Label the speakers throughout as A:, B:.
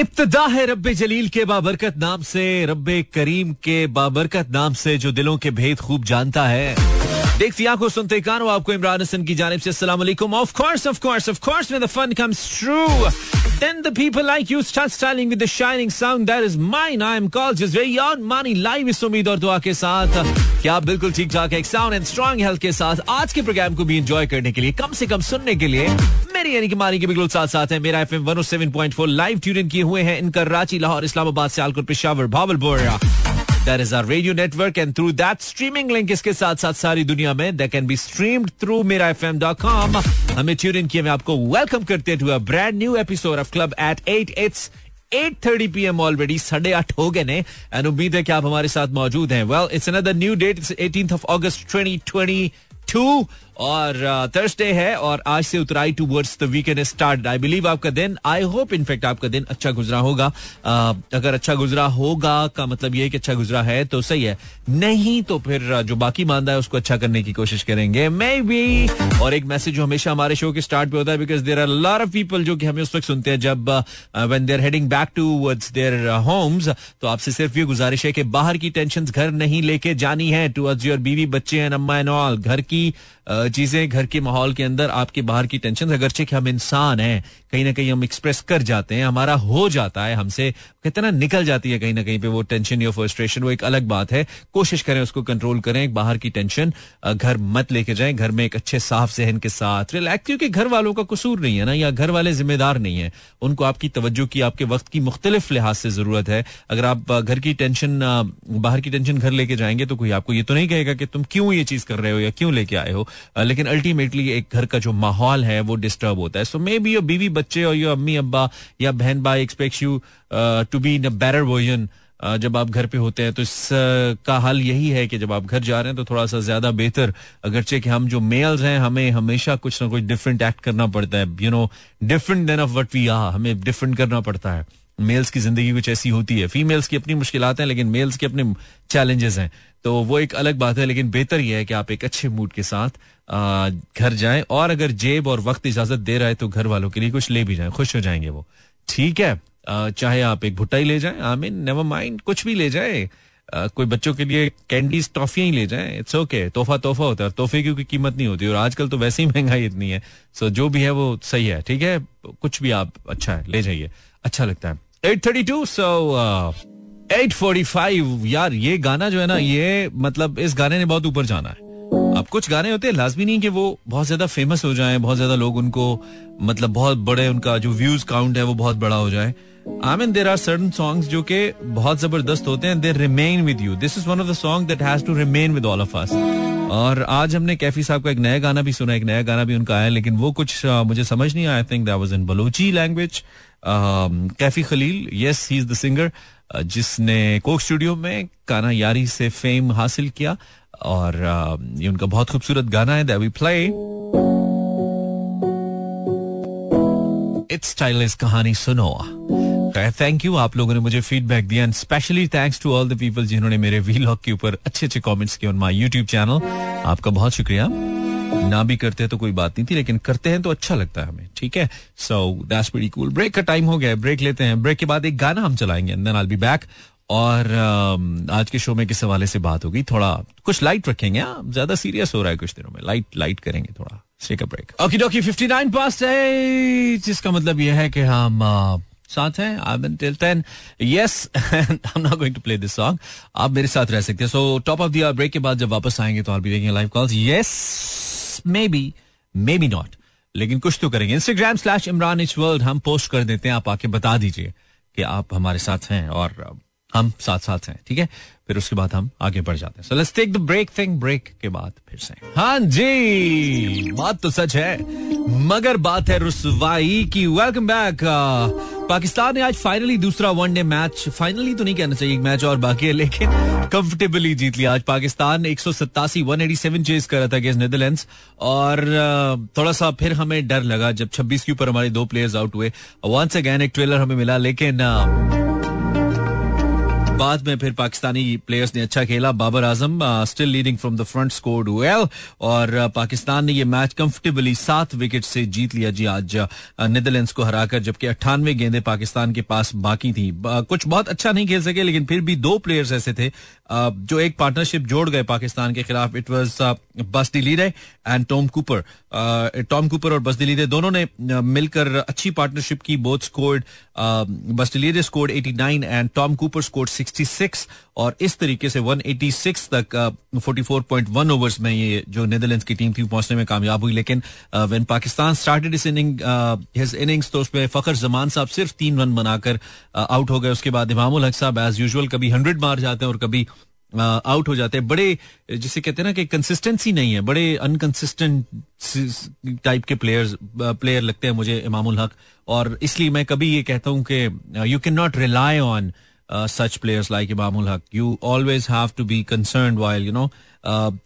A: इब्तदा है रब जलील के बाबरकत नाम से रब करीम के बाबरकत नाम से, जो दिलों के भेद खूब जानता है। देखती आँखों सुनते कानों आपको इमरान हसन की जानिब से अस्सलाम of course of course of course the fun comes true, then the people like you start styling with the shining sound. That is mine I am called just very on. Money live इस उम्मीद और दुआ के साथ। कि आप बिल्कुल ठीक ठाक एक साउंड एंड स्ट्रॉन्ग हेल्थ के साथ आज के प्रोग्राम को भी एंजॉय करने के लिए, कम से कम सुनने के लिए, मेरी यानी कि मानी के बिल्कुल साथ साथ है। मेरा एफएम 107.4 लाइव ट्यून किए हुए हैं इन Karachi Lahore, Islamabad, Sialkot, Peshawar, Bahawalpur. That is our radio network, and through that, streaming link इसके साथ साथ सारी दुनिया में that can be streamed through mirafm.com हमें ट्यून इन किए मैं आपको वेलकम करते हैं to a brand new episode of club eight eight it's 8:30 PM already साढ़े आठ हो गए ने एंड उम्मीद है कि आप हमारे साथ मौजूद हैं well it's another new date it's 18th of August 2022 और थर्सडे uh, है और आज से उतराई towards the weekend start I believe आपका दिन आई होप इनफेक्ट आपका दिन अच्छा गुजरा होगा। Uh, अगर अच्छा गुजरा होगा का मतलब ये कि अच्छा गुजरा है तो सही है। नहीं तो फिर uh, जो बाकी मानदा है उसको अच्छा करने की कोशिश करेंगे। मे बी और एक मैसेज जो हमेशा हमारे शो के स्टार्ट पे होता है because there are lot of people जो कि हमें उस वक्त सुनते हैं जब when they're heading back towards their homes तो आपसे सिर्फ़ ये गुजारिश है कि बाहर की टेंशन घर नहीं लेके जानी है। टू योर बीवी बच्चे एंड अम्मा एंड ऑल घर की चीज़ें घर के माहौल के अंदर आपके बाहर की टेंशन अगरचे कि हम इंसान हैं कहीं ना कहीं हम एक्सप्रेस कर जाते हैं, हमारा हो जाता है हमसे कितना निकल जाती है कहीं ना कहीं पे वो टेंशन या फ्रस्ट्रेशन वो एक अलग बात है। कोशिश करें उसको कंट्रोल करें बाहर की टेंशन घर मत लेके जाएँ, घर में एक अच्छे साफ़ जहन के साथ रिलैक्स क्योंकि घर वालों का कसूर नहीं है ना, या घर वाले जिम्मेदार नहीं है। उनको आपकी तवज्जो की, आपके वक्त की मुख्तलिफ़ लिहाज से ज़रूरत है। अगर आप घर की टेंशन बाहर की टेंशन घर लेके जाएँगे तो कोई आपको ये तो नहीं कहेगा कि तुम क्यों ये चीज़ कर रहे हो या क्यों लेके आए हो। लेकिन अल्टीमेटली एक घर का जो माहौल है वो डिस्टर्ब होता है। सो मे बी बीवी बच्चे और योर अम्मी, अब्बा या बहन, भाई expect you to be in a better version जब आप घर पे होते हैं। तो इस का हल यही है कि जब आप घर जा रहे हैं तो थोड़ा सा ज़्यादा बेहतर। अगरचे कि हम जो मेल्स हैं, हमें हमेशा कुछ ना कुछ डिफरेंट एक्ट करना पड़ता है। You know different than of what we are हमें डिफरेंट करना पड़ता है। मेल्स की ज़िंदगी कुछ ऐसी होती है। फीमेल्स की अपनी मुश्किल हैं, लेकिन मेल्स के अपने चैलेंजेस हैं। तो वो एक अलग बात है, लेकिन बेहतर यह है कि आप एक अच्छे मूड के साथ घर जाएँ, और अगर जेब और वक्त इजाज़त दे रहा है तो घर वालों के लिए कुछ ले भी जाएँ। खुश हो जाएँगे वो। ठीक है चाहे आप एक भुट्टा ही ले जाएँ आई मीन नेवर माइंड कुछ भी ले जाए। कोई बच्चों के लिए कैंडीज टॉफियाँ ही ले जाएँ। इट्स ओके तोहफा तोहफा होता है तोहफे की कीमत नहीं होती, और आजकल तो वैसे ही महँगाई इतनी है। सो जो भी है वो सही है, ठीक है? कुछ भी आप अच्छा है, ले जाइए। अच्छा लगता है। Eight thirty two so eight forty five, यार, ये गाना जो है ना, ये मतलब इस गाने ने बहुत ऊपर जाना है। अब कुछ गाने होते हैं लाजमी नहीं कि वो बहुत ज़्यादा फ़ेमस हो जाएँ बहुत ज़्यादा लोग उनको मतलब बहुत बड़े उनका जो व्यूज़ काउंट है वो बहुत बड़ा हो जाए। I mean there are certain songs जो कि बहुत ज़बरदस्त होते हैं they remain with you this is one of the song that has to remain with all of us और आज हमने कैफी साहब का एक नया गाना भी सुना एक नया गाना भी उनका आया लेकिन वो कुछ uh, मुझे समझ नहीं आया। Think that was in Balochi language Kaifi Khalil yes he is the singer जिसने कोक स्टूडियो में काना यारी से फेम हासिल किया। और ये उनका बहुत खूबसूरत गाना है दैट प्ले इट्स स्टाइलिश कहानी सुनो। थैंक यू आप लोगों ने मुझे फीडबैक दिया and specially thanks to all the people जिन्होंने मेरे वीलॉग के ऊपर अच्छे अच्छे कमेंट्स किए ऑन माय यूट्यूब चैनल आपका बहुत शुक्रिया। ना भी करते तो कोई बात नहीं थी, लेकिन करते हैं तो अच्छा लगता है हमें, ठीक है? So that's very cool break का टाइम हो गया ब्रेक लेते हैं। ब्रेक के बाद एक गाना हम चलाएँगे and then I be back और आज के शो में किस हवाले से बात होगी? थोड़ा कुछ लाइट रखेंगे हाँ? ज़्यादा सीरियस हो रहा है कुछ दिनों में। लाइट लाइट करेंगे थोड़ा। ब्रेक ओके डोकी 59 पास है जिसका मतलब यह है कि हम साथ हैं। I been till 10 yes I am not going to play this song आप मेरे साथ रह सकते हैं। So top of the break के बाद जब वापस आएँगे तो आप भी देखेंगे live calls yes maybe maybe not लेकिन कुछ तो करेंगे। Instagram slash Imran etch world हम पोस्ट कर देते हैं। आप आके बता दीजिए कि आप हमारे साथ हैं और हम साथ साथ हैं, ठीक है? फिर उसके बाद हम आगे बढ़ जाते हैं। So let's take the break thing break के बाद फिर से। हाँ जी, बात तो सच है, मगर बात है रुसवाई की। वेलकम बैक पाकिस्तान ने आज फाइनली दूसरा वनडे मैच फाइनली तो नहीं कहना चाहिए मैच और बाकी है, लेकिन कंफर्टेबली जीत लिया। आज पाकिस्तान एक सौ सत्तासी वन एटी सेवन चेज कर रहा था अगेंस्ट नेदरलैंड्स और थोड़ा सा फिर हमें डर लगा जब छब्बीस के ऊपर हमारे दो प्लेयर्स आउट हुए। वंस अगेन एक ट्रेलर हमें मिला, लेकिन बाद में फिर पाकिस्तानी प्लेयर्स ने अच्छा खेला। Babar Azam still leading from the front score well और uh, पाकिस्तान ने ये मैच कंफर्टेबली सात विकेट से जीत लिया। जी आज नीदरलैंड्स uh, को हराकर जबकि अट्ठानवे गेंदे पाकिस्तान के पास बाकी थी। कुछ बहुत अच्छा नहीं खेल सके लेकिन फिर भी दो प्लेयर्स ऐसे थे uh, जो एक पार्टनरशिप जोड़ गए पाकिस्तान के खिलाफ। It was Bas de Leede and Tom Cooper Tom Cooper और बस डिलीरे दोनों ने मिलकर अच्छी पार्टनरशिप की। Both scored Bas de Leede scored 89 and Tom Cooper scored 66 और इस तरीके से 186 तक uh, 44.1 ओवर्स में ये जो नेदरलैंड्स की टीम थी पहुँचने में कामयाब हुई। लेकिन व्हेन पाकिस्तान स्टार्टेड इस इनिंग हिज इनिंग्स तो उसमें फखर जमान साहब सिर्फ़ तीन रन बनाकर आउट हो गए। उसके बाद इमामुल हक साहब एज यूजल कभी हंड्रेड मार जाते हैं और कभी आउट हो जाते हैं। बड़े, जिसे कहते हैं ना कि कंसिस्टेंसी नहीं है। बड़े अनकंसिस्टेंट टाइप के प्लेयर्स प्लेयर लगते हैं मुझे इमामुल हक। और इसलिए मैं कभी ये कहता हूँ कि you can not rely on such players like Imam-ul Haq. You always have to be concern while you know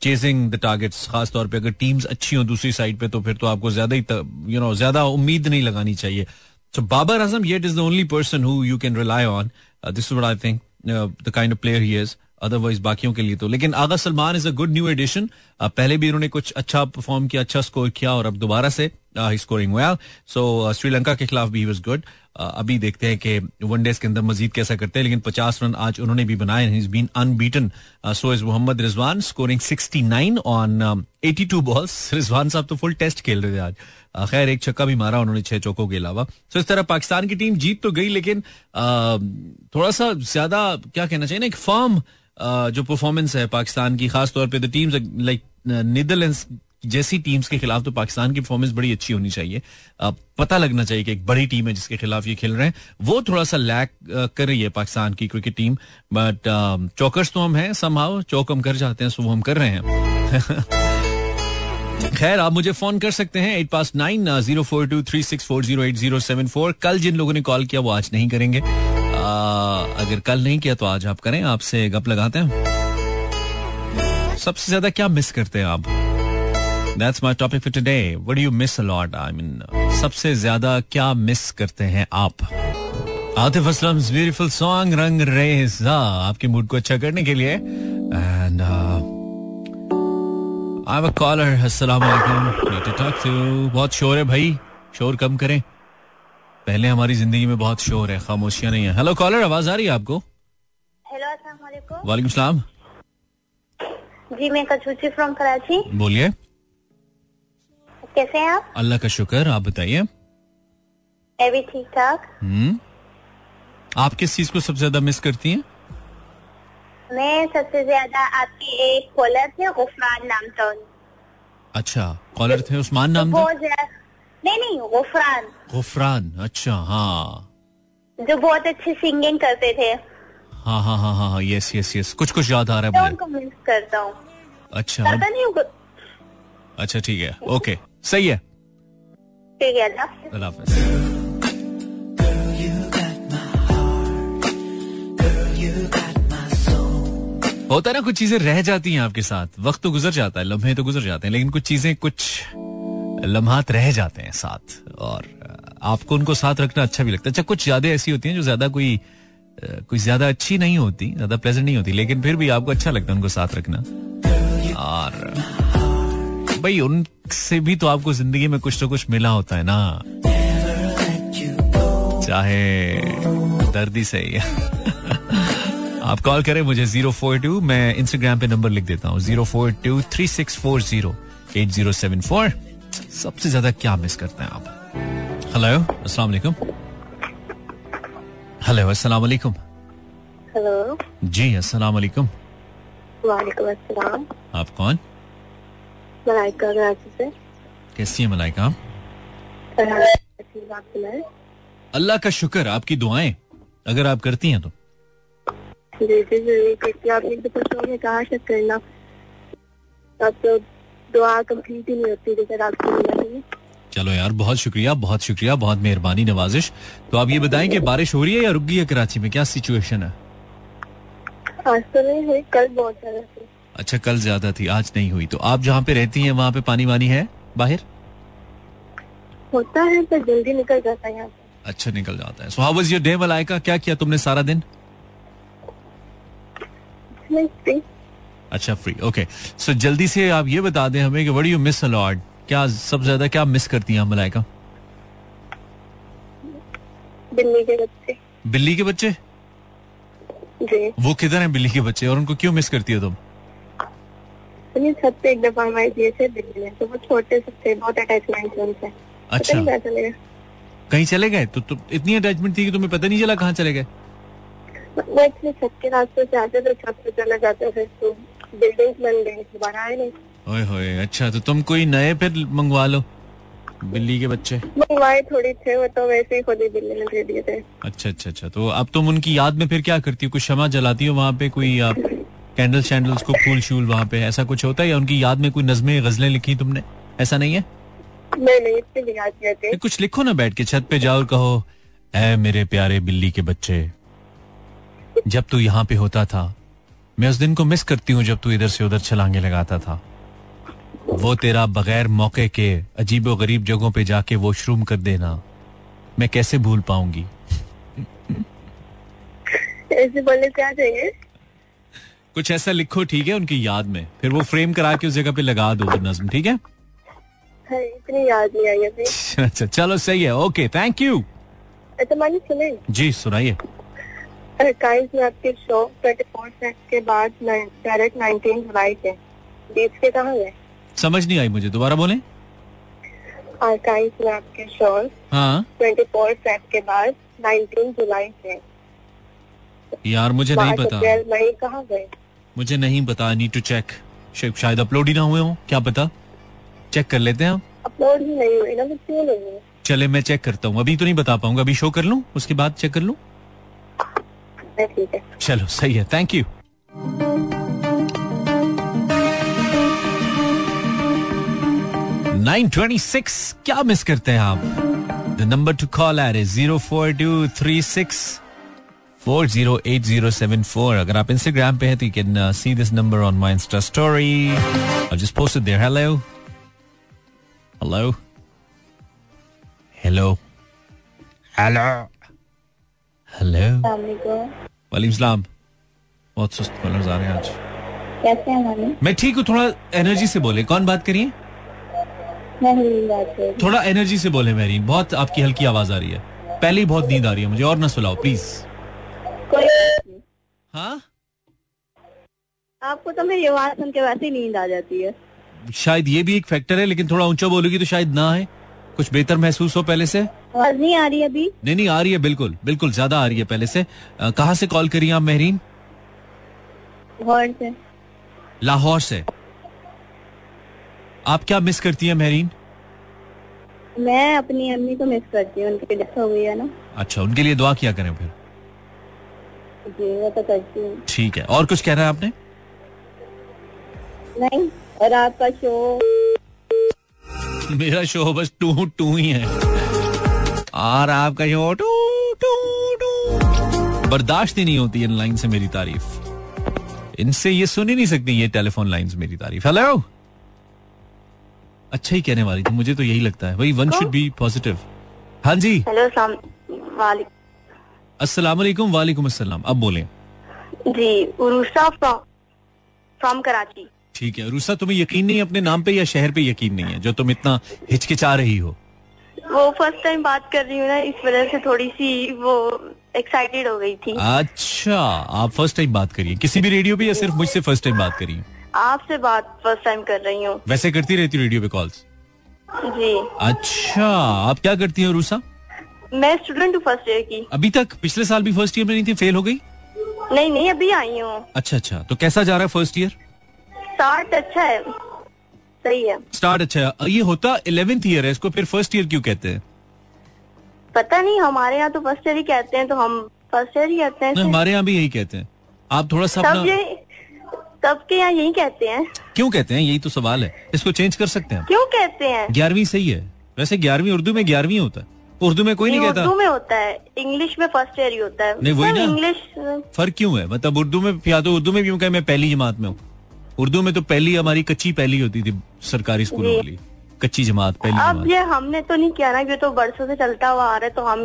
A: chasing the targets खास तौर पे अगर टीम्स अच्छी हो दूसरी साइड पे तो फिर तो आपको ज़्यादा ही यू नो ज़्यादा उम्मीद नहीं लगानी चाहिए। So Babar Azam yet is the only person who you can rely on this is think the kind of player he is otherwise बाकियों के लिए तो। लेकिन Agha Salman is a good new addition पहले भी उन्होंने कुछ अच्छा परफॉर्म किया अच्छा स्कोर किया और अब दोबारा से स्कोरिंग वेल सो श्रीलंका के खिलाफ भी वॉज़ गुड अभी देखते हैं कि वनडेज के अंदर मजीद कैसा करते हैं, लेकिन 50 रन आज उन्होंने भी बनाए ही। Been unbeaten so is Mohammad Rizwan scoring 69 on 82 balls Rizwan साहब तो फुल टेस्ट खेल रहे थे आज। खैर, एक छक्का भी मारा उन्होंने छह चौकों के अलावा। सो इस तरह पाकिस्तान की टीम जीत तो गई, लेकिन थोड़ा सा ज़्यादा, क्या कहना चाहिए ना, एक फर्म जो परफॉर्मेंस है पाकिस्तान की खास तौर पे द टीम्स लाइक नीदरलैंड्स जैसी टीम्स के खिलाफ तो पाकिस्तान की परफॉर्मेंस बड़ी अच्छी होनी चाहिए। पता लगना चाहिए कि एक बड़ी टीम है जिसके खिलाफ ये खेल रहे हैं। वो थोड़ा सा लैक कर रही है पाकिस्तान की क्रिकेट टीम बट चौकर्स तो हम हैं समहाउ चौक हम कर जाते हैं सो हम कर रहे हैं। खैर, आप मुझे फ़ोन कर सकते हैं at plus nine zero four two three six four zero eight zero seven four कल जिन लोगों ने कॉल किया, वो आज नहीं करेंगे। अगर कल नहीं किया तो आज आप करें, आपसे गप लगाते हैं। सबसे ज़्यादा क्या मिस करते हैं आप? That's my topic for today what you miss a lot I mean सबसे ज़्यादा क्या मिस करते हैं आप? आतिफ असलम ब्यूटीफुल सॉन्ग रंग रेजा आपके मूड को अच्छा करने के लिए। And I am a caller अस्सलाम वालेकुम टू बहुत शोर है भाई। शोर कम करें। पहले हमारी ज़िंदगी में बहुत शोर है खामोशियाँ नहीं है। हेलो कॉलर आवाज़ आ रही है आपको?
B: हेलो
A: वालेकुम। सलाम।
B: जी मैं कचूची फ्रॉम कराची।
A: बोलिए।
B: कैसे हैं आप?
A: अल्लाह का शुक्र आप बताइए।
B: मैं भी ठीक ठाक।
A: हम्म। आप किस चीज़ को सबसे ज़्यादा मिस करती हैं?
B: मैं सबसे ज़्यादा आपकी एक कॉलर थे गुफरान नाम था
A: अच्छा कॉलर थे उस्मान नाम
B: था नहीं नहीं गुफरान
A: गुफरान अच्छा हाँ।
B: जो बहुत अच्छी सिंगिंग करते थे।
A: हाँ हाँ हाँ हाँ हाँ यस यस यस कुछ कुछ याद आ रहा है
B: मुझे। मिस करता हूँ।
A: अच्छा पता नहीं अच्छा ठीक है ओके सही है।
B: ठीक है अल्लाह हाफिज।
A: होता है ना कुछ चीज़ें रह जाती हैं आपके साथ वक्त तो गुजर जाता है लम्हे तो गुजर जाते हैं लेकिन कुछ चीज़ें कुछ लम्हात रह जाते हैं साथ, और आपको उनको साथ रखना अच्छा भी लगता है। अच्छा कुछ यादें ऐसी होती हैं जो ज़्यादा कोई कोई ज़्यादा अच्छी नहीं होती, ज़्यादा प्लेजेंट नहीं होती, लेकिन फिर भी आपको अच्छा लगता है उनको साथ रखना। और, भाई, उनसे भी तो आपको ज़िंदगी में कुछ तो कुछ मिला होता है ना। चाहे दर्दी से ही। आप कॉल करें मुझे ज़ीरो फोर टू, मैं इंस्टाग्राम पे नंबर लिख देता हूँ, zero four two three six four zero eight zero seven four. सबसे ज़्यादा क्या मिस करते हैं आप? हेलो अस्सलाम वालेकुम। हेलो अस्सलाम वालेकुम।
B: हेलो
A: जी अस्सलाम वालेकुम।
B: वालेकुम अस्सलाम।
A: आप कौन?
B: मलाइका कराची से।
A: कैसी है मलाइका अल्लाह का शुक्र आपकी दुआएँ अगर आप करती हैं तो।
B: जी जी जी करती आपने तो कहाँ करना? अब तो दुआ कंप्लीट ही नहीं होती जैसे आपकी
A: चलो यार बहुत शुक्रिया बहुत शुक्रिया बहुत मेहरबानी नवाजिश। तो आप ये बताएँ कि बारिश हो रही है या रुक गई है कराची में? क्या सिचुएशन है?
B: आज तो नहीं हुई कल बहुत ज़्यादा थी।
A: अच्छा कल ज़्यादा थी आज नहीं हुई। तो आप जहाँ पे रहती हैं वहाँ पे पानी वानी है बाहर?
B: होता है पर जल्दी निकल जाता है यहाँ
A: अच्छा निकल जाता है। So how was your day Malaika? क्या किया तुमने सारा दिन? अच्छा फ्री ओके सो जल्दी से आप ये बता दें हमें कि व्हाट यू मिस अलॉट क्या सबसे ज़्यादा क्या मिस करती हैं मलाइका?
C: बिल्ली के बच्चे।
A: बिल्ली के बच्चे?
C: जी।
A: वो किधर हैं बिल्ली के बच्चे? और उनको क्यों मिस करती हो तुम?
C: छत पे एक दफ़ा हमारे दिए थे बिल्ली ने तो वो छोटे से थे बहुत अटैचमेंट थे उनसे।
A: अच्छा। कहीं चले गए। तो, तो इतनी अटैचमेंट थी कि तुम्हें पता नहीं चला कहाँ चले गए?
C: वो एक्चुअली छत के रास्ते से आते थे छत पे चले जाते थे तो बिल्डिंग बन गई दोबारा आए नहीं।
A: ओए होए अच्छा तो तुम कोई नए फिर मंगवा लो बिल्ली के बच्चे?
C: मंगवाए थोड़ी थे वो तो वैसे ही खुद ही बिल्ली ने दे दिए थे।
A: अच्छा अच्छा अच्छा तो अब तुम उनकी याद में फिर क्या करती हो? कुछ क्षमा जलाती हो वहाँ पे कोई आप कैंडल शैंडल्स को फूल शूल वहाँ पे ऐसा कुछ होता है? या उनकी याद में कोई नज़में गजलें लिखी तुमने? ऐसा नहीं है?
C: नहीं नहीं इतनी याद
A: कुछ लिखो ना बैठ के छत पे जाओ और कहो ऐ मेरे प्यारे बिल्ली के बच्चे जब तू यहाँ पे होता था मैं उस दिन को मिस करती हूँ जब तू इधर से उधर छलांगे लगाता था। वो तेरा बगैर मौके के अजीब गरीब जगहों पे जाके वॉशरूम कर देना मैं कैसे भूल पाऊँगी?
C: ऐसे बोलने क्या चाहिए?
A: कुछ ऐसा लिखो ठीक है उनकी याद में। फिर वो फ्रेम करा के उस जगह पे लगा दो नज्म ठीक है?
C: है, इतनी याद नहीं आई अभी।
A: अच्छा चलो सही है ओके थैंक यू
C: अच्छा मानी सुने।
A: जी सुनाइए।
C: में आपके शो ट्वेंटी फोर के बाद डायरेक्ट नाइनटीन जुलाई के। बीच के कहाँ गए
A: समझ नहीं आई मुझे दोबारा बोले?
C: अट्ठाईस में आपके शो
A: हाँ।
C: ट्वेंटी फोर के बाद नाइनटीन जुलाई से
A: यार मुझे नहीं पता।
C: मई कहाँ गए
A: मुझे नहीं पता नीड टू चेक शायद अपलोड ही ना हुए हो क्या पता? चेक कर लेते हैं आप
C: अपलोड ही नहीं हुई ना क्यों नहीं
A: चले मैं चेक करता हूँ। अभी तो नहीं बता पाऊँगा अभी शो कर लूँ उसके बाद चेक कर लूँ?
C: है, ठीक है।
A: चलो सही है। Thank you nine twenty six क्या मिस करते हैं आप? The number to call at is zero four two three six four zero eight zero seven four अगर आप इंस्टाग्राम पे हैं तो you can see this number on my insta story और just post there hello hello hello hello hello वालेकुम सलाम। बहुत सुस्त कॉलर्स आ रहे हैं आज।
C: कैसे हैं
A: मैं ठीक हूँ थोड़ा एनर्जी से बोले। कौन बात करिए? थोड़ा एनर्जी से बोले मेरी। बहुत आपकी हल्की आवाज़ आ रही है। पहले ही बहुत नींद आ रही है मुझे। और ना सुलाओ प्लीज़
C: हूँ।
A: हाँ?
C: आपको तो मेरी आवाज़ सुन के वैसे ही नींद आ जाती है।
A: शायद ये भी एक फैक्टर है लेकिन थोड़ा ऊँचा बोलोगी तो शायद ना है कुछ बेहतर महसूस हो पहले से?
C: आवाज़ नहीं आ रही है अभी।
A: नहीं नहीं आ रही है बिल्कुल बिल्कुल ज़्यादा आ रही है पहले से। कहाँ से कॉल करी आप मेहरीन?
C: गौर से।
A: लाहौर से। आप क्या मिस करती हैं मेहरीन?
C: मैं अपनी अम्मी को मिस करती हूँ उनकी डेथ हो गई है ना।
A: अच्छा उनके लिए दुआ किया करें फिर।
C: जी तो करती हूँ।
A: ठीक है और कुछ कह कहना है आपने?
C: नहीं और आपका शो?
A: मेरा शो बस टू टू ही है। और आपका शो टू टू टू। बर्दाश्त ही नहीं होती इन लाइन से मेरी तारीफ़। इनसे ये सुन ही नहीं सकती ये टेलीफोन लाइंस मेरी तारीफ़। हेलो अच्छा ही कहने वाली थी मुझे तो यही लगता है। भाई वन शुड बी पॉजिटिव हाँ जी।
C: हेलो
A: अस्सलाम वालेकुम वालेकुम अस्सलाम। अब बोलें।
C: जी उरुसा फ्रॉम कराची।
A: ठीक है रूसा तुम्हें यकीन नहीं है अपने नाम पे या शहर पे यकीन नहीं है जो तुम इतना हिचकिचा रही हो।
C: वो फ़र्स्ट टाइम बात कर रही हूँ ना इस वजह से थोड़ी सी वो एक्साइटेड हो गई थी।
A: अच्छा आप फ़र्स्ट टाइम बात करिए। किसी भी रेडियो पे या सिर्फ़ मुझसे फ़र्स्ट टाइम बात करिए?
C: आपसे बात फ़र्स्ट टाइम कर रही हूँ।
A: वैसे करती रहती रेडियो पे कॉल्स
C: जी।
A: अच्छा आप क्या करती हैं रूसा?
C: मैं स्टूडेंट हूँ फ़र्स्ट ईयर की।
A: अभी तक पिछले साल भी फ़र्स्ट ईयर में नहीं थी फेल हो गई?
C: नहीं नहीं अभी आई हूँ।
A: अच्छा अच्छा तो कैसा जा रहा है फ़र्स्ट ईयर
C: स्टार्ट अच्छा है। सही है।
A: स्टार्ट अच्छा है। ये होता इलेवेंथ ईयर है इसको फिर फ़र्स्ट ईयर क्यों कहते हैं?
C: पता नहीं हमारे यहाँ तो फ़र्स्ट ईयर ही कहते हैं तो हम फ़र्स्ट ईयर ही कहते हैं
A: हमारे यहाँ भी यही कहते हैं। आप थोड़ा सा
C: सब सबके यहाँ यही कहते हैं।
A: क्यों कहते हैं? यही तो सवाल है। इसको चेंज कर सकते हैं
C: क्यों कहते हैं?
A: ग्यारहवीं सही है। वैसे ग्यारहवीं उर्दू में ग्यारहवीं होता है। उर्दू में कोई नहीं
C: ये
A: कहता।
C: उर्दू में होता है। इंग्लिश में फ़र्स्ट ईयर ही होता है।
A: नहीं, वही ना।
C: इंग्लिश
A: फ़र्क क्यों है? मतलब उर्दू में या तो उर्दू में क्यों कहे मैं पहली जमात में हूँ। उर्दू में तो पहली हमारी कच्ची पहली होती थी सरकारी स्कूलों लिए कच्ची जमात पहली
C: अब ये हमने तो नहीं किया ना ये तो बरसों से चलता हुआ आ रहा है तो हम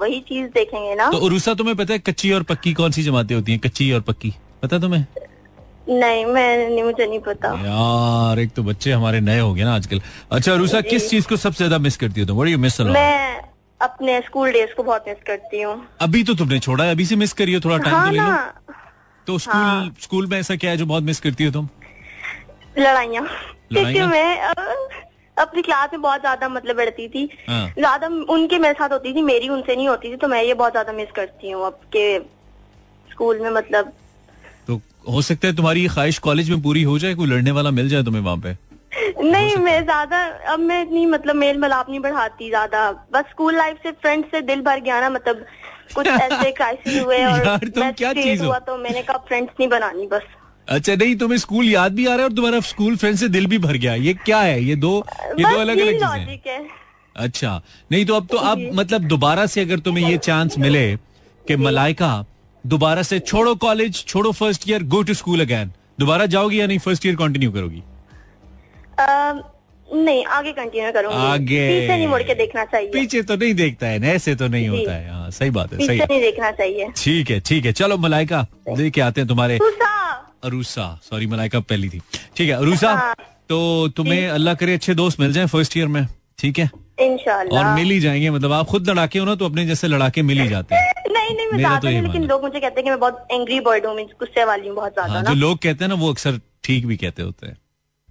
C: वही चीज़ देखेंगे ना।
A: तो उरुसा तुम्हें पता है कच्ची और पक्की कौन सी जमातें होती हैं? कच्ची और पक्की। पता तुम्हें?
B: नहीं मैं नहीं मुझे नहीं पता।
A: यार एक तो बच्चे हमारे नए हो गए ना आजकल। अच्छा रूसा किस चीज़ को सबसे ज़्यादा मिस करती हो तुम? व्हाट मिस
B: मैं अपने स्कूल डेज़ को बहुत मिस करती हूँ।
A: अभी तो तुमने छोड़ा है अभी से मिस करिए थोड़ा टाइम
B: हाँ
A: तो स्कूल
B: हाँ।
A: स्कूल में ऐसा क्या है जो बहुत मिस करती हो तुम?
B: लड़ाइयाँ। क्योंकि मैं अपनी क्लास में बहुत ज़्यादा मतलब बढ़ती थी।
A: हाँ।
B: ज़्यादा उनके मेरे साथ होती थी मेरी उनसे नहीं होती थी तो मैं ये बहुत ज़्यादा मिस करती हूँ अब के स्कूल में मतलब।
A: तो हो सकता है तुम्हारी ये ख्वाहिश कॉलेज में पूरी हो जाए कोई लड़ने वाला मिल जाए तुम्हें वहाँ पे?
B: नहीं मैं ज़्यादा अब मैं इतनी मतलब मेल मिलाप नहीं बढ़ाती ज़्यादा। बस स्कूल लाइफ से फ्रेंड से दिल भर गया ना मतलब कुछ ऐसे क्राइसिस हुए और
A: तुम
B: मैं
A: क्या चीज़
B: हुआ तो मैंने कहा फ्रेंड्स नहीं बनानी बस।
A: अच्छा नहीं तुम्हें स्कूल याद भी आ रहा है और तुम्हारा स्कूल फ्रेंड से दिल भी भर गया। ये क्या है? ये दो ये दो अलग अलग चीज़ें हैं। अच्छा नहीं तो अब तो अब मतलब दोबारा से अगर तुम्हें ये चांस मिले कि मलाइका दोबारा से छोड़ो कॉलेज छोड़ो first year go to school again दोबारा जाओगी या नहीं फ़र्स्ट ईयर कंटिन्यू करोगी?
B: नहीं आगे कंटिन्यू करूँगी।
A: आगे।
B: पीछे नहीं मुड़ के देखना चाहिए।
A: पीछे तो नहीं देखता है ऐसे तो नहीं होता है। हाँ सही बात है
B: पीछे
A: सही
B: नहीं देखना चाहिए।
A: ठीक है ठीक है चलो मलाइका लेके आते हैं तुम्हारे अरूसा सॉरी मलाइका पहली थी। ठीक है अरूसा
B: हाँ।
A: तो तुम्हें अल्लाह करे अच्छे दोस्त मिल जाए फ़र्स्ट ईयर में ठीक है? और मिल ही जाएँगे मतलब आप खुद लड़ाके हो ना तो अपने जैसे लड़ाके मिल ही जाते हैं।
B: नहीं नहीं
A: मेरा तो
B: लेकिन लोग मुझे कहते हैं कि मैं बहुत एंग्री बर्ड हूँ गुस्से वाली हूँ बहुत ज़्यादा
A: हाँ जो लोग कहते हैं ना वो अक्सर ठीक भी कहते होते हैं।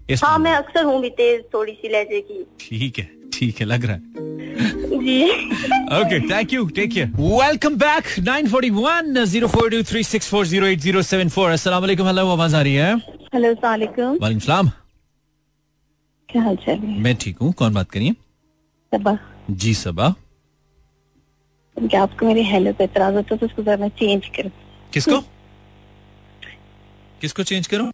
A: इस
B: हाँ मैं अक्सर हूँ भी तेज थोड़ी सी लहजे की।
A: ठीक है ठीक है लग रहा है।
B: जी।
A: Okay thank you take care welcome back 941 04236408074 अस्सलाम वालेकुम हेलो आवाज़ आ रही है?
B: हेलो सलामकुम
A: वालेकुम। सलाम।
B: क्या हाल चाल है?
A: मैं ठीक हूँ कौन बात करिए?
B: सबा।
A: जी सबा।
B: क्या आपको मेरे हेलो पे होता तो उसको जरा चेंज करो?
A: किसको? किसको चेंज करो?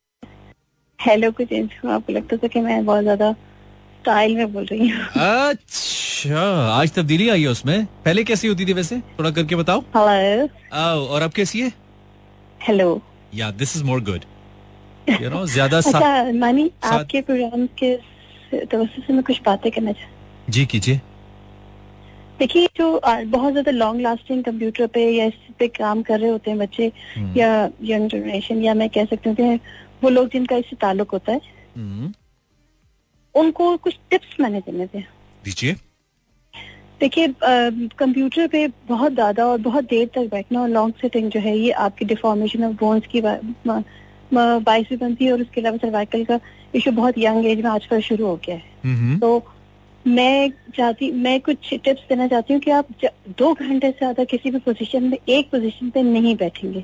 B: हेलो को चेंज करो आपको लगता था कि मैं बहुत ज़्यादा स्टाइल में बोल रही हूँ।
A: अच्छा आज तब्दीली आई है उसमें। पहले कैसी होती थी वैसे? थोड़ा करके बताओ।
B: हेलो
A: और अब कैसी है?
B: हेलो
A: या this is more good you know ज़्यादा
B: अच्छा मानी आपके प्रोग्राम के तवज्जो से मैं कुछ बातें करना चाहती
A: जी कीजिए।
B: देखिए जो बहुत ज़्यादा लॉन्ग लास्टिंग कंप्यूटर पे या इस पे काम कर रहे होते हैं बच्चे
A: हम्म।
B: या यंग जनरेशन या मैं कह सकती हूँ वो लोग जिनका इससे ताल्लुक होता है
A: हम्म,
B: उनको कुछ टिप्स मैंने देने थे।
A: दीजिए।
B: देखिए कंप्यूटर पे बहुत ज़्यादा और बहुत देर तक बैठना और लॉन्ग सेटिंग जो है ये आपकी डिफॉर्मेशन ऑफ़ बोन्स की बाइस भी बनती है और उसके अलावा सर्वाइकल का इशू बहुत यंग एज में आजकल शुरू हो गया है। तो मैं चाहती मैं कुछ टिप्स देना चाहती हूँ कि आप दो घंटे से ज़्यादा किसी भी पोजीशन में एक पोजीशन पे नहीं बैठेंगे।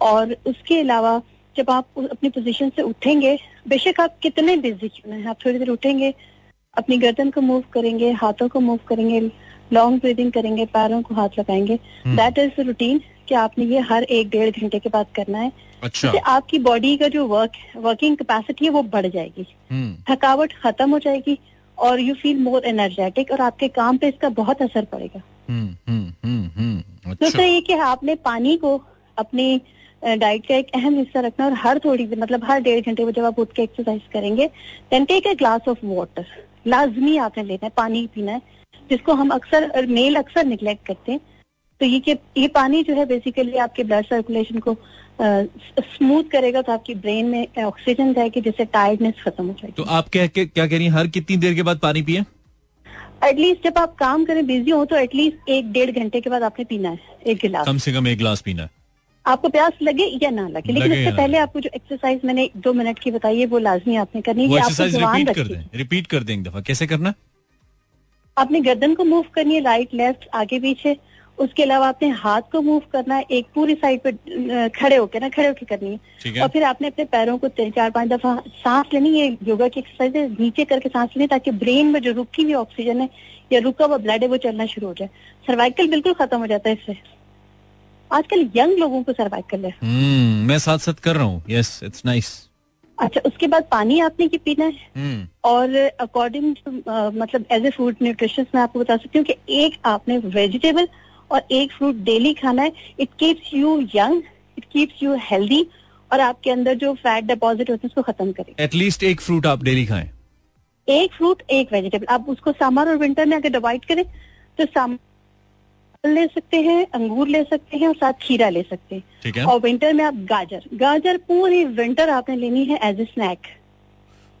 B: और उसके अलावा जब आप अपनी पोजीशन से उठेंगे बेशक आप कितने बिज़ी क्यों हैं, आप थोड़ी देर उठेंगे अपनी गर्दन को मूव करेंगे हाथों को मूव करेंगे लॉन्ग ब्रीदिंग करेंगे पैरों को हाथ लगाएँगे। दैट इज़ रूटीन कि आपने ये हर एक डेढ़ घंटे के बाद करना है।
A: अच्छा।
B: इससे आपकी बॉडी का जो वर्क वर्किंग कैपेसिटी है वो बढ़ जाएगी।
A: हम्म,
B: थकावट खत्म हो जाएगी और यू फील मोर एनर्जेटिक और आपके काम पे इसका बहुत असर पड़ेगा।
A: हम्म, हम्म,
B: दूसरा
A: अच्छा।
B: ये कि आपने पानी को अपनी डाइट का एक अहम हिस्सा रखना और हर थोड़ी देर मतलब हर डेढ़ घंटे में जब आप उठ के एक्सरसाइज करेंगे then take a glass of water लाजमी आपने लेना है पानी पीना है जिसको हम अक्सर मेल अक्सर निग्लेक्ट करते हैं। तो ये कि ये पानी जो है बेसिकली आपके ब्लड सर्कुलेशन को स्मूथ करेगा तो आपकी ब्रेन में ऑक्सीजन जाएगी जिससे टायर्डनेस खत्म हो जाएगी।
A: तो आप क्या क्या क्या कह रही हैं हर कितनी देर के बाद पानी पिए?
B: एटलीस्ट जब आप काम करें बिज़ी हो तो एटलीस्ट एक डेढ़ घंटे के बाद आपने पीना है एक गिलास।
A: कम से कम एक गिलास पीना है।
B: आपको प्यास लगे या ना लगे? लेकिन उससे पहले आपको जो एक्सरसाइज मैंने दो मिनट की बताई है वो लाजमी आपने करनी है।
A: रिपीट कर दें रिपीट कर दें एक दफ़ा। कैसे करना?
B: आपने गर्दन को मूव करनी है राइट लेफ़्ट आगे पीछे। उसके अलावा आपने हाथ को मूव करना है एक पूरी साइड पे खड़े होकर ना खड़े होकर करनी है। और फिर आपने अपने पैरों को तीन चार पाँच दफ़ा सांस लेनी है योगा की एक्सरसाइज है नीचे करके सांस लेनी है ताकि ब्रेन में जो रुकी हुई ऑक्सीजन है या रुका हुआ ब्लड है वो चलना शुरू हो जाए। सर्वाइकल बिल्कुल खत्म हो जाता है इससे। आजकल यंग लोगों को सर्वाइकल है।
A: हम्म मैं साथ साथ कर रहा हूँ। यस इट्स नाइस
B: अच्छा उसके बाद पानी आपने की पीना है?
A: हम्म।
B: और अकॉर्डिंग मतलब एज ए फ़ूड न्यूट्रिशन मैं आपको बता सकती हूँ कि एक आपने वेजिटेबल और एक फ्रूट डेली खाना है। It keeps you young it keeps you healthy और आपके अंदर जो फैट डिपॉजिट होते हैं उसको खत्म करें।
A: एटलीस्ट एक फ्रूट आप डेली खाएँ।
B: एक फ्रूट एक वेजिटेबल आप उसको समर और विंटर में अगर डिवाइड करें तो सम एप्पल ले सकते हैं अंगूर ले सकते हैं और साथ खीरा ले सकते हैं।
A: ठीक है।
B: और विंटर में आप गाजर गाजर पूरी विंटर आपने लेनी है एज ए स्नैक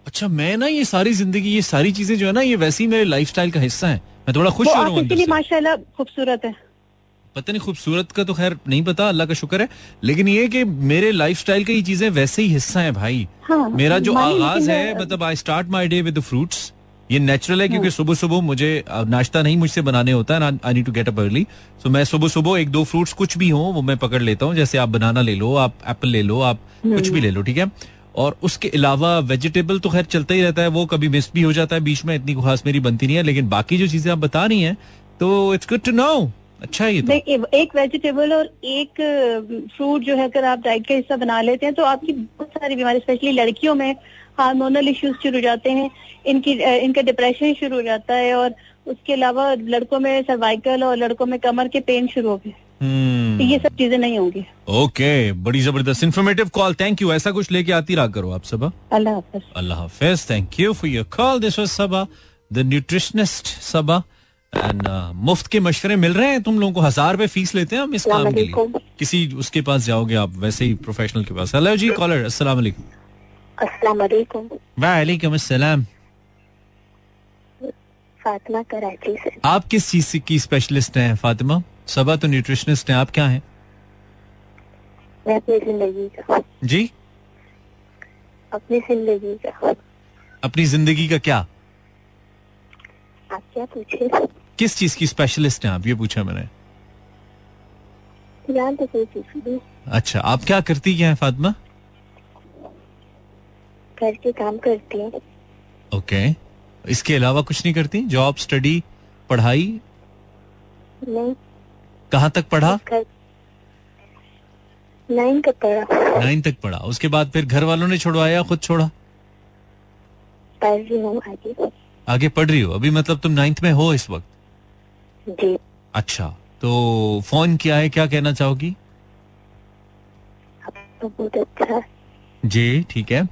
A: अच्छा मैं ना ये सारी ज़िंदगी ये सारी चीज़ें जो है ना ये वैसे ही मेरे लाइफस्टाइल का हिस्सा है। मैं थोड़ा खुश हो रहा हूँ।
B: माशाल्लाह खूबसूरत है।
A: पता नहीं खूबसूरत का तो खैर नहीं पता अल्लाह का शुक्र है। लेकिन ये कि मेरे लाइफस्टाइल का ये चीज़ें वैसे ही हिस्सा है भाई।
B: हाँ,
A: मेरा जो आगाज़ है मतलब I start my day with fruits ये नेचुरल है क्योंकि सुबह सुबह मुझे नाश्ता नहीं मुझसे बनाने होता है I need to get up early so मैं सुबह सुबह एक दो फ्रूट्स कुछ भी हो वो मैं पकड़ लेता हूँ। जैसे आप बनाना ले लो आप एप्पल ले लो आप कुछ भी ले लो ठीक है? और उसके अलावा वेजिटेबल तो खैर चलता ही रहता है वो कभी मिस भी हो जाता है बीच में इतनी खास मेरी बनती नहीं है लेकिन बाकी जो चीज़ें आप बता रही हैं तो इट्स गुड टू नो अच्छा ये तो।
B: एक वेजिटेबल और एक फ्रूट जो है अगर आप डाइट का हिस्सा बना लेते हैं तो आपकी बहुत सारी बीमारी स्पेशली लड़कियों में हार्मोनल इश्यूज़ शुरू हो जाते हैं इनकी इनका डिप्रेशन शुरू हो जाता है और उसके अलावा लड़कों में सर्वाइकल और लड़कों में कमर के पेन शुरू हो गए। तो ये सब चीज़ें नहीं होंगी।
A: ओके okay, बड़ी ज़बरदस्त इन्फॉर्मेटिव कॉल थैंक यू ऐसा कुछ लेके आती रहा करो आप सबा।
B: अल्लाह हाफिज.
A: Thank you for your call. This was Saba, the nutritionist Saba. And uh, मुफ़्त के मशवरे मिल रहे हैं तुम लोगों को हज़ार रुपए फ़ीस लेते हैं हम इस काम के लिए। किसी उसके पास जाओगे आप वैसे ही प्रोफेशनल के पास। हेलो जी कॉलर अस्सलाम वालेकुम।
D: वालेकुम।
A: वालेकुम अस्सलाम।
D: फातिमा कराची से।
A: आप किस चीज़ की स्पेशलिस्ट हैं फातिमा? सबा तो न्यूट्रिशनिस्ट हैं आप क्या हैं?
D: मैं अपनी ज़िंदगी का
A: जी?
D: अपनी ज़िंदगी का
A: अपनी ज़िंदगी का क्या?
D: आप क्या पूछे?
A: किस चीज़ की स्पेशलिस्ट हैं आप? ये पूछा मैंने।
D: तो
A: अच्छा आप क्या करती क्या है फातिमा?
D: घर के काम करती हूँ।
A: Okay okay. इसके अलावा कुछ नहीं करती? जॉब स्टडी पढ़ाई?
D: नहीं।
A: कहाँ तक पढ़ा?
D: घर। नाइन का पढ़ा।
A: नाइन तक पढ़ा। उसके बाद फिर घर वालों ने छोड़वाया खुद छोड़ा?
D: पढ़ रही हूँ आगे।
A: आगे पढ़ रही हो? अभी मतलब तुम नाइन्थ में हो इस वक्त?
D: जी।
A: अच्छा। तो फ़ोन किया है क्या कहना चाहोगी?
D: तो बहुत अच्छा
A: जी ठीक है।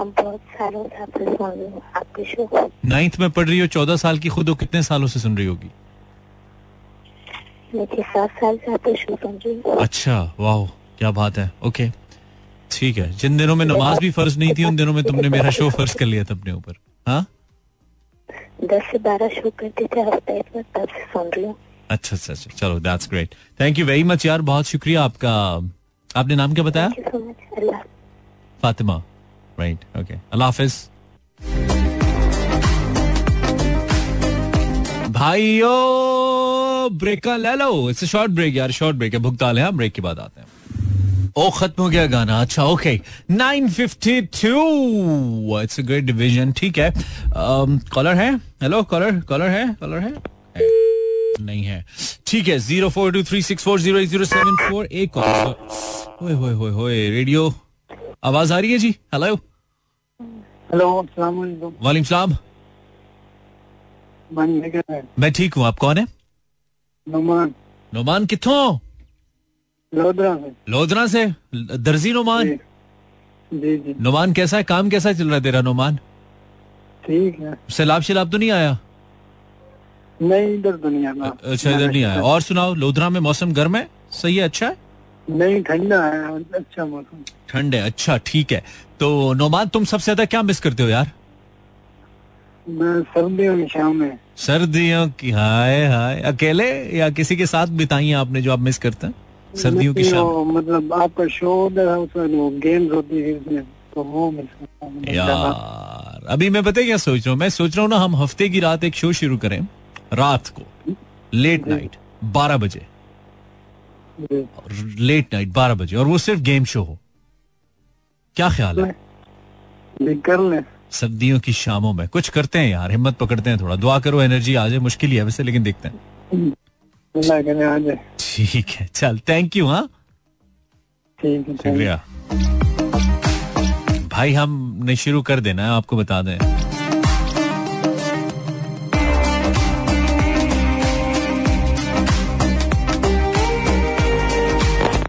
D: हम बहुत सालों से आपसे सुन रही हूँ। आपके शो
A: नाइन्थ में पढ़ रही हो चौदह साल की खुद हो कितने सालों से सुन रही होगी?
D: सात साल से आपका शो सुन रही हूँ
A: अच्छा वाह क्या बात है। ओके ठीक है। जिन दिनों में नमाज़ भी फ़र्ज़ नहीं थी उन दिनों में तुमने मेरा शो फ़र्ज़ कर लिया था अपने ऊपर। हाँ?
D: दस से बारह शो करते थे हफ़्ते में तब से सुन रही हूँ।
A: अच्छा अच्छा अच्छा। चलो that's great thank you very much यार बहुत शुक्रिया आपका। आपने नाम क्या बताया? फातिमा। राइट ओके अल्लाह हाफिज भाइयों ब्रेक का ले लो। इट्स शॉर्ट ब्रेक यार शॉर्ट ब्रेक है। भुगतान है ब्रेक के बाद आते हैं। ओ, खत्म हो गया गाना। अच्छा okay 952 it's a great division ठीक है। कॉलर है? हेलो कॉलर कॉलर है? कॉलर है? नहीं है। ठीक है zero four two three six four zero zero seven four एक कॉल होए होए होए होए रेडियो आवाज़ आ रही है जी? हेलो
E: हेलो वालेकुम।
A: सलाम। मैं ठीक हूँ। आप कौन है?
E: नुमान।
A: नोमान कितों?
E: लोधरा से।
A: लोधरा से? दर्जी नोमान?
E: जी। जी
A: नोमान कैसा है? काम कैसा चल रहा है तेरा नुमान?
E: ठीक है।
A: सैलाब शैलाब तो नहीं आया?
E: नहीं इधर दुनिया में
A: अच्छा इधर नहीं आया। और सुनाओ लोधरा में मौसम गर्म है? सही है अच्छा है?
E: नहीं ठंडा है अच्छा मौसम।
A: ठंड है अच्छा ठीक है। तो नोमान तुम सबसे ज़्यादा क्या मिस करते हो यार?
E: मैं सर्दियों की शाम में।
A: सर्दियों की हाय हाय। अकेले या किसी के साथ बिताई है आपने जो आप मिस करते हैं? सर्दियों की शाम।
E: मतलब आपका शो उसमें गेम्स होती है इसमें तो वो मिस।
A: यार अभी मैं पता क्या सोच रहा हूँ? मैं सोच रहा हूँ ना हम हफ़्ते की रात एक शो शुरू करें रात को लेट नाइट बारह बजे। लेट नाइट बारह बजे और वो सिर्फ़ गेम शो हो। क्या ख्याल है?
E: कर ले।
A: सर्दियों की शामों में। कुछ करते हैं यार हिम्मत पकड़ते हैं थोड़ा। दुआ करो एनर्जी आ जाए मुश्किल ही है वैसे लेकिन देखते हैं। ठीक है चल थैंक यू हाँ। शुक्रिया। भाई हमने शुरू कर देना है आपको बता दें।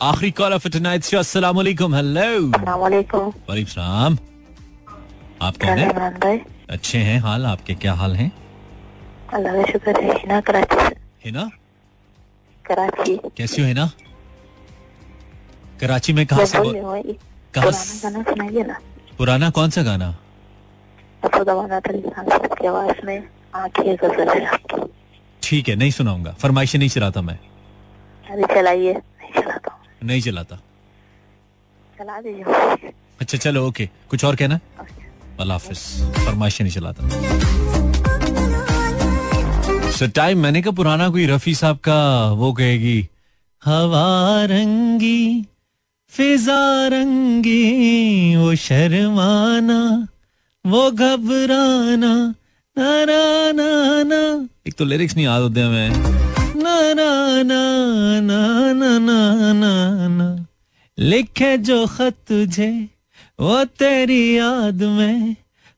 A: आखिरी कॉल ऑफ़ टुनाइट शो अस्सलाम वालेकुम हेलो
D: वालेकुम
A: सलाम आप कौन है? अच्छे हैं हाल? आपके क्या हाल हैं?
D: अल्लाह का शुक्र है हिना कराची से।
A: हिना?
D: कराची।
A: कैसी हो हिना? कराची में कहा से
D: बोल
A: कहाँ से-
D: गाना सुनाइए ना।
A: पुराना कौन सा गाना? ठीक है नहीं सुनाऊँगा। फरमाइशें नहीं चलाता मैं।
D: अरे चलाइए नहीं चलाता।
A: नहीं चलाता
D: चला दीजिए
A: अच्छा चलो ओके कुछ और कहना? अल्लाह हाफिज। फरमाइशें नहीं चलाता सो टाइम मैंने कहा पुराना कोई रफी साहब का वो कहेगी हवा रंगी फिजा रंगी वो शर्माना वो घबराना ना ना ना ना। एक तो लिरिक्स नहीं याद होते हमें। ना ना ना ना ना ना ना ना। लिखे जो खत तुझे, वो तेरी याद में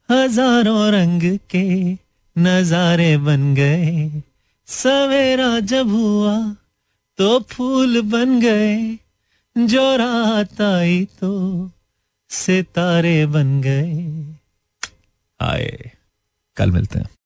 A: हज़ारों रंग के नजारे बन गए। सवेरा जब हुआ तो फूल बन गए। जो रात आई तो सितारे बन गए। आए, कल मिलते हैं।